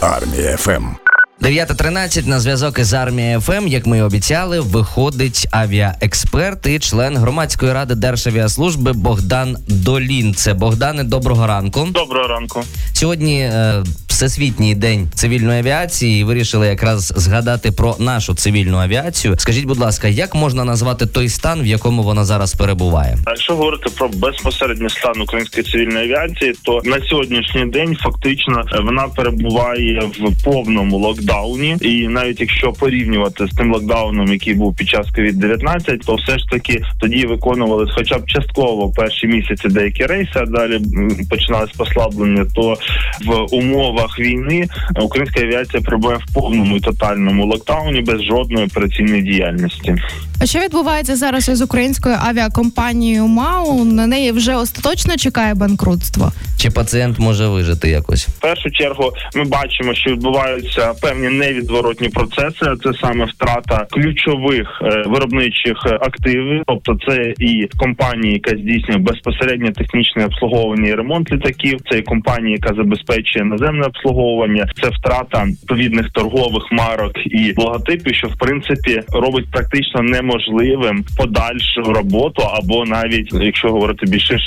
Армія ФМ. 9.13 на зв'язок із армією ФМ, як ми і обіцяли, виходить авіаексперт і член громадської ради Державіаслужби Богдан Долінце. Богдане, доброго ранку. Доброго ранку. Сьогодні е, всесвітній день цивільної авіації. і Вирішили якраз згадати про нашу цивільну авіацію. Скажіть, будь ласка, як можна назвати той стан, в якому вона зараз перебуває? А якщо говорити про безпосередній стан української цивільної авіації, то на сьогоднішній день фактично е, вона перебуває в повному локдауні, і навіть якщо порівнювати з тим локдауном, який був під час COVID-19, то все ж таки тоді виконували, хоча б частково перші місяці деякі рейси, а далі починалось послаблення, то в умовах війни українська авіація перебуває в повному і тотальному локдауні без жодної операційної діяльності. А що відбувається зараз із українською авіакомпанією МАУ? На неї вже остаточно чекає банкрутство. Чи пацієнт може вижити якось? В першу чергу ми бачимо, що відбуваються певні невідворотні процеси. Це саме втрата ключових е, виробничих е, активів, тобто це і компанія, яка здійснює безпосередньо технічне обслуговування і ремонт літаків. Це і компанія, яка забезпечує наземне обслуговування. Це втрата відповідних торгових марок і логотипів, що в принципі робить практично неможливим подальшу роботу, або навіть якщо говорити більше,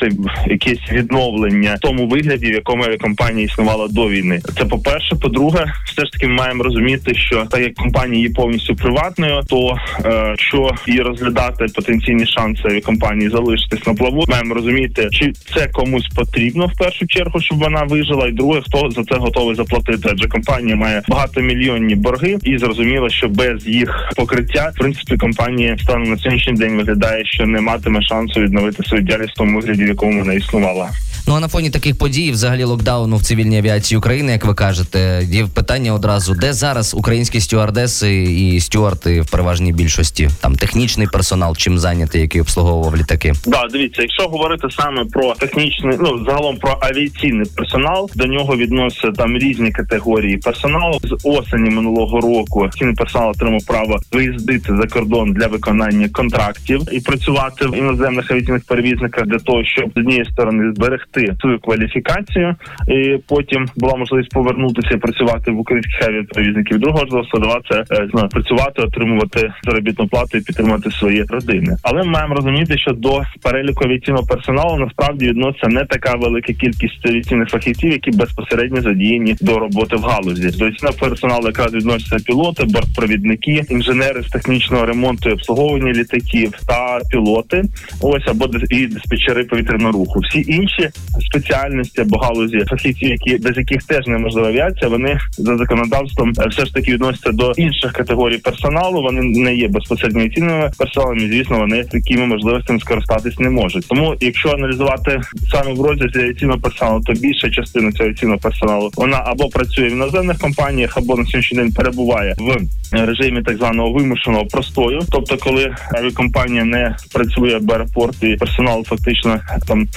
якесь відновлення в тому вигляді, в якому компанія існувала до війни. Це по перше. По-друге, все ж таки ми маємо розуміти, що так як компанія є повністю приватною, то е, що і розглядати потенційні шанси компанії залишитись на плаву, маємо розуміти, чи це комусь потрібно в першу чергу, щоб вона вижила, і друге, хто за це готовий заплатити. Адже компанія має багатомільйонні борги, і зрозуміло, що без їх покриття в принципі компанія станом на сьогоднішній день виглядає, що не матиме шансу відновити свою діяльність в тому вигляді, в якому вона існувала. Ну а на фоні таких подій, взагалі локдауну в цивільній авіації України, як ви кажете, є питання одразу, де зараз українські стюардеси і стюарти в переважній більшості, там технічний персонал, чим зайнятий, який обслуговував літаки. Да, дивіться, якщо говорити саме про технічний, ну загалом про авіаційний персонал, до нього відносяться там різні категорії персоналу. З осені минулого року цінний персонал отримав право виїздити за кордон для виконання контрактів і працювати в іноземних авіаційних перевізниках для того, щоб з однієї сторони зберегти свою кваліфікацію, і потім була можливість повернутися і працювати в українських авіаперевізників. Другого ж складова це е, знаю, працювати, отримувати заробітну плату і підтримати свої родини. Але ми маємо розуміти, що до переліку авіаційного персоналу насправді відноситься не така велика кількість авіаційних фахівців, які безпосередньо задіяні до роботи в галузі. До авіаційного персоналу якраз відносяться пілоти, бортпровідники, інженери з технічного ремонту і обслуговування літаків та пілоти. Ось або і диспетчери повітряного руху. Всі інші спеціальності або галузі фахівців, які без яких теж неможлива авіація, вони за законодавством е, все ж таки відносяться до інших категорій персоналу. Вони не є безпосередньо авіаційними персоналами. Звісно, вони такими можливостями скористатись не можуть. Тому, якщо аналізувати саме в розрізі авіаційного персоналу, то більша частина цього авіаційного персоналу вона або працює в іноземних компаніях, або на сьогоднішній день перебуває в режимі так званого вимушеного простою. Тобто, коли авіакомпанія не працює в аеропорт персонал фактично там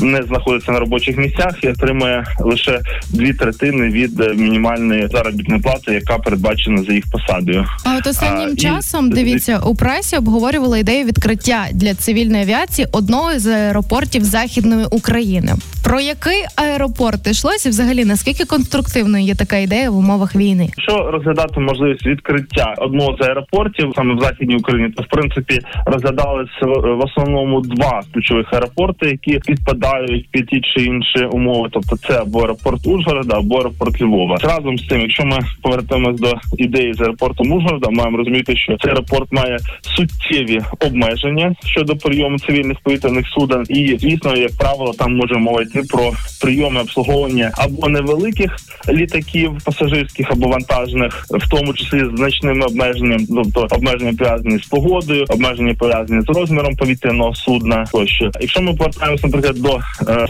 не знаходиться на робочих місцях і отримує лише дві третини від е, мінімальної заробітної плати, яка передбачена за їх посадою. А от останнім А, часом і- дивіться у пресі обговорювали ідею відкриття для цивільної авіації одного з аеропортів Західної України. Про який аеропорт йшлося? Взагалі наскільки конструктивною є така ідея в умовах війни? Якщо розглядати можливість відкриття одного з аеропортів саме в західній Україні, то в принципі розглядалися в основному два ключових аеропорти, які підпадають під ті чи інші умови. Тобто, це або аеропорт Ужгорода, або аеропорт Львова. Разом з тим, якщо ми повертаємось до ідеї з аеропортом Ужгорода, маємо розуміти, що цей аеропорт має суттєві обмеження щодо прийому цивільних повітряних суден, і звісно, як правило, там може мова йти про прийоми обслуговування або невеликих літаків пасажирських або вантажних, в тому числі з значними обмеженням, тобто обмеження пов'язані з погодою, обмеження пов'язані з розміром повітряного судна. Тощо, якщо ми повертаємося, наприклад, до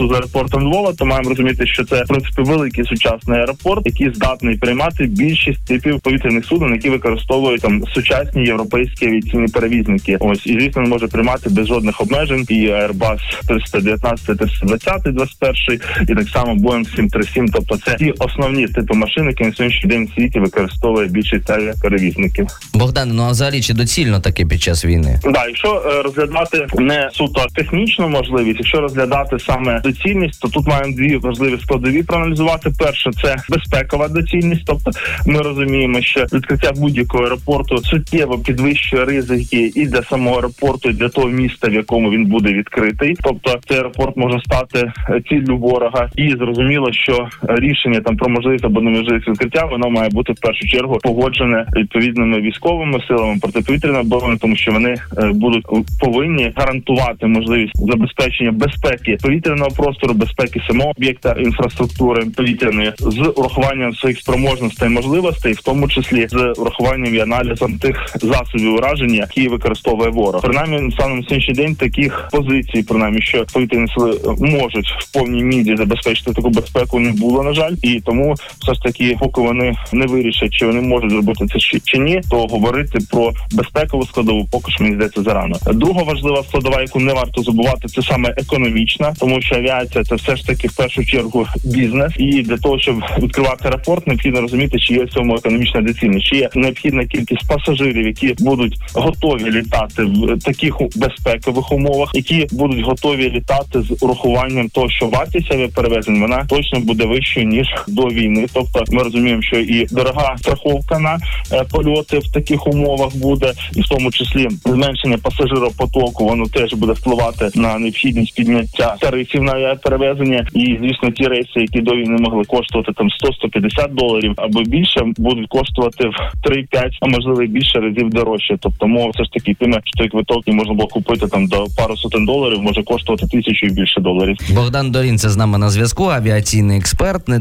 е, з аеропортом Львова, то маємо розуміти, що це в принципі великий сучасний аеропорт, який здатний приймати більшість типів повітряних суден, які використовують там сучасні європейські авіаційні перевізники. Ось і звісно, він може приймати без жодних обмежень. І Airbus 319, 320, 21 і так само Boeing 737. Тобто це ті основні типи машин, які на сьогоднішній день в світі використовує більшість авіаперевізників. Богдан, ну а взагалі чи доцільно таке під час війни? Да, якщо е, розглядати не суто технічну можливість, якщо розглядати саме доцільність, то тут маємо дві важливі складові проаналізувати. Перше це безпекова доцільність, тобто ми розуміємо, що відкриття будь-якого аеропорту суттєво підвищує ризики і для самого аеропорту, і для того міста, в якому він буде відкритий. Тобто цей аеропорт може стати ціллю ворога, і зрозуміло, що рішення там про можливість або неможливість відкриття воно має бути в першу чергу погоджене відповідними військовими силами протиповітряної оборони, тому що вони е, будуть повинні гарантувати можливість забезпечення безпеки повітряного простору, безпеки самого об'єкта інфраструктури повітряної з урахуванням своїх спроможностей можливостей, в тому числі з урахуванням і аналізом тих засобів ураження, які використовує ворог. Принаймні, станом сьогоднішній день таких позицій, принаймні, що повітряні сили можуть в повній мірі забезпечити таку безпеку, не було на жаль, і тому все ж таки, поки вони не вирішать, чи вони можуть зробити це чи ні, то говорити про безпекову складову поки що мені здається зарано. Друга важлива складова, яку не варто забувати, це саме економічна, тому що авіація це все ж таки в першу чергу бізнес, і для того, щоб відкривати аеропорт, необхідно розуміти, чи є в цьому економічна доцільність, чи є необхідна кількість пасажирів, які будуть готові літати в таких безпекових умовах, які будуть готові літати з урахуванням того, що вартість авіаперевезень вона точно буде вищою ніж до війни. Тобто, ми розуміємо, що і дорога страховка на е, польоти в таких умовах буде, і в тому числі зменшення пасажиропотоку, воно теж буде впливати на необхідність підняття тарифів на авіаперевезення. І звісно, ті рейси, які до війни могли коштувати там 100-150 доларів або більше, будуть коштувати в 3-5, а можливо і більше разів дорожче. Тобто мова все ж таки тиме, що той квиток можна було купити там до пару сотень доларів, може коштувати тисячу і більше доларів. Богдан Дорін це з нами на зв'язку. Авіаційний експерт. Не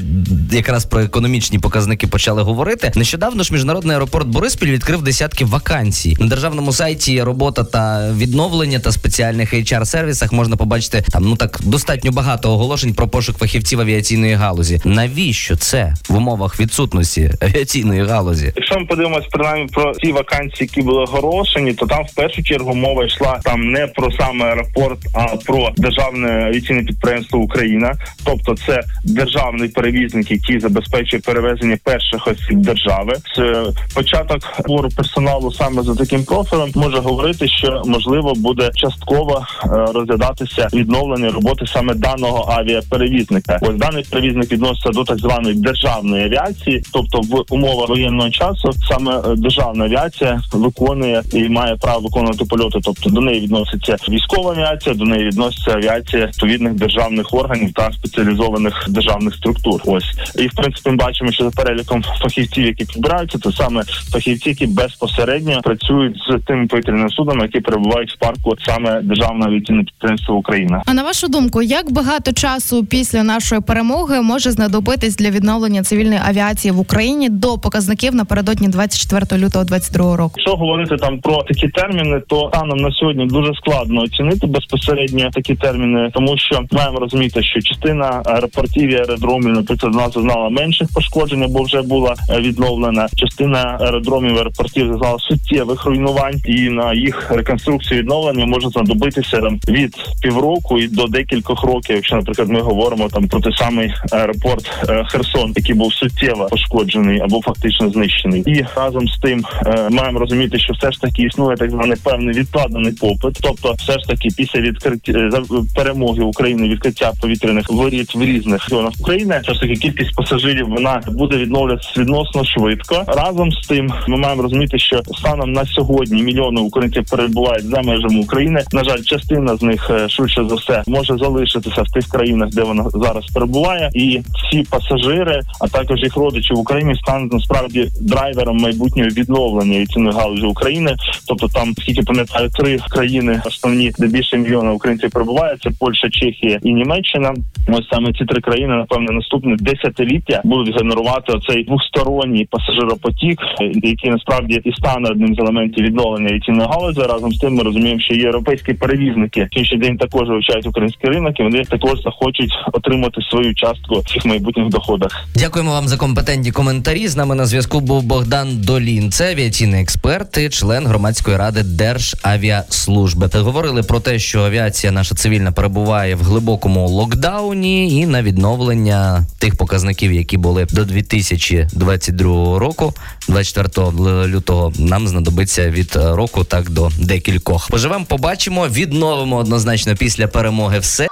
якраз про економічні показники почали говорити. Нещодавно ж міжнародний аеропорт Бориспіль відкрив десятки вакансій на державному сайті. Робота та відновлення та спеціальних hr сервісах можна побачити там ну так достатньо багато оголошень про пошук фахівців авіаційної галузі. Навіщо це в умовах відсутності авіаційної галузі? Якщо ми подивимось принаймні про ті вакансії, які були оголошені, то там в першу чергу мова йшла там не про саме аеропорт, а про державне авіаційне підприємство Україна, тобто це державний перевізник, який забезпечує перевезення перших осіб держави. Це початок бору персоналу саме за таким профілем може говорити, що можливо буде частково е, розглядатися відновлення роботи саме даного авіаперевізника. Ось даний перевізник відноситься до так званої державної авіації, тобто в умовах воєнного часу саме е, державна авіація виконує і має право виконувати польоти. Тобто до неї відноситься військова авіація, до неї відноситься авіація відповідних державних органів та спеціалізованих державних структур. Ось і в принципі ми бачимо, що за переліком фахівців, які підбираються, це саме фахівці, які безпосередньо працюють з тими повітряними судами, які перебувають в парку саме державне авіаційне підприємство Україна. А на вашу думку, як багато часу після нашої перемоги може знадобитись для відновлення цивільної авіації в Україні до показників напередодні 24 лютого 2022 року? Якщо говорити там про такі терміни, то станом на сьогодні дуже складно оцінити безпосередньо такі терміни, тому що маємо розуміти, що частина аеропортів і аеродромів, наприклад, нас зазнала менших пошкоджень, бо вже була е, відновлена. Частина аеродромів аеропортів зазнала суттєвих руйнувань, і на їх реконструкцію відновлення може знадобитися від півроку і до декількох років. Якщо, наприклад, ми говоримо там про той самий аеропорт е, Херсон, який був суттєво пошкоджений або фактично знищений, і разом з тим е, маємо розуміти, що все ж таки існує так званий певний відкладений попит, тобто, все ж таки, після відкриття перемоги України відкриття повітряних воріт в різних регіонах України, все ж таки кількість пасажирів вона буде відновлятися відносно швидко. Разом з тим, ми маємо розуміти, що станом на сьогодні мільйони українців перебувають за межами України. На жаль, частина з них е, швидше за все може залишитися в тих країнах, де вона зараз перебуває, і ці пасажири, а також їх родичі в Україні стануть насправді драйвером майбутнього відновлення і ціни галузі України. Тобто, там скільки пам'ятаю, три країни основні, де більше мільйона українців перебуває, це Польща, Чехія і Німеччина. Ось саме ці три країни, напевне, наступне десятиліття будуть генерувати оцей двосторонній пасажиропотік, який насправді і стане одним з елементів відновлення авіаційної галузі. Разом з тим ми розуміємо, що європейські перевізники, інший день також вивчають український ринок, і вони також захочуть отримати свою частку в цих майбутніх доходах. Дякуємо вам за компетентні коментарі. З нами на зв'язку був Богдан Долін, це авіаційний експерт і член громадської ради Державіаслужби. Та Говорили про те, що авіація наша цивільна перебуває в глибокому локдауні. і на відновлення тих показників, які були до 2022 року. 24 лютого нам знадобиться від року так до декількох. Поживемо, побачимо, відновимо однозначно після перемоги все.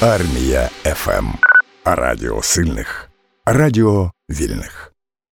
Армія ФМ. Радіо сильних. Радіо вільних.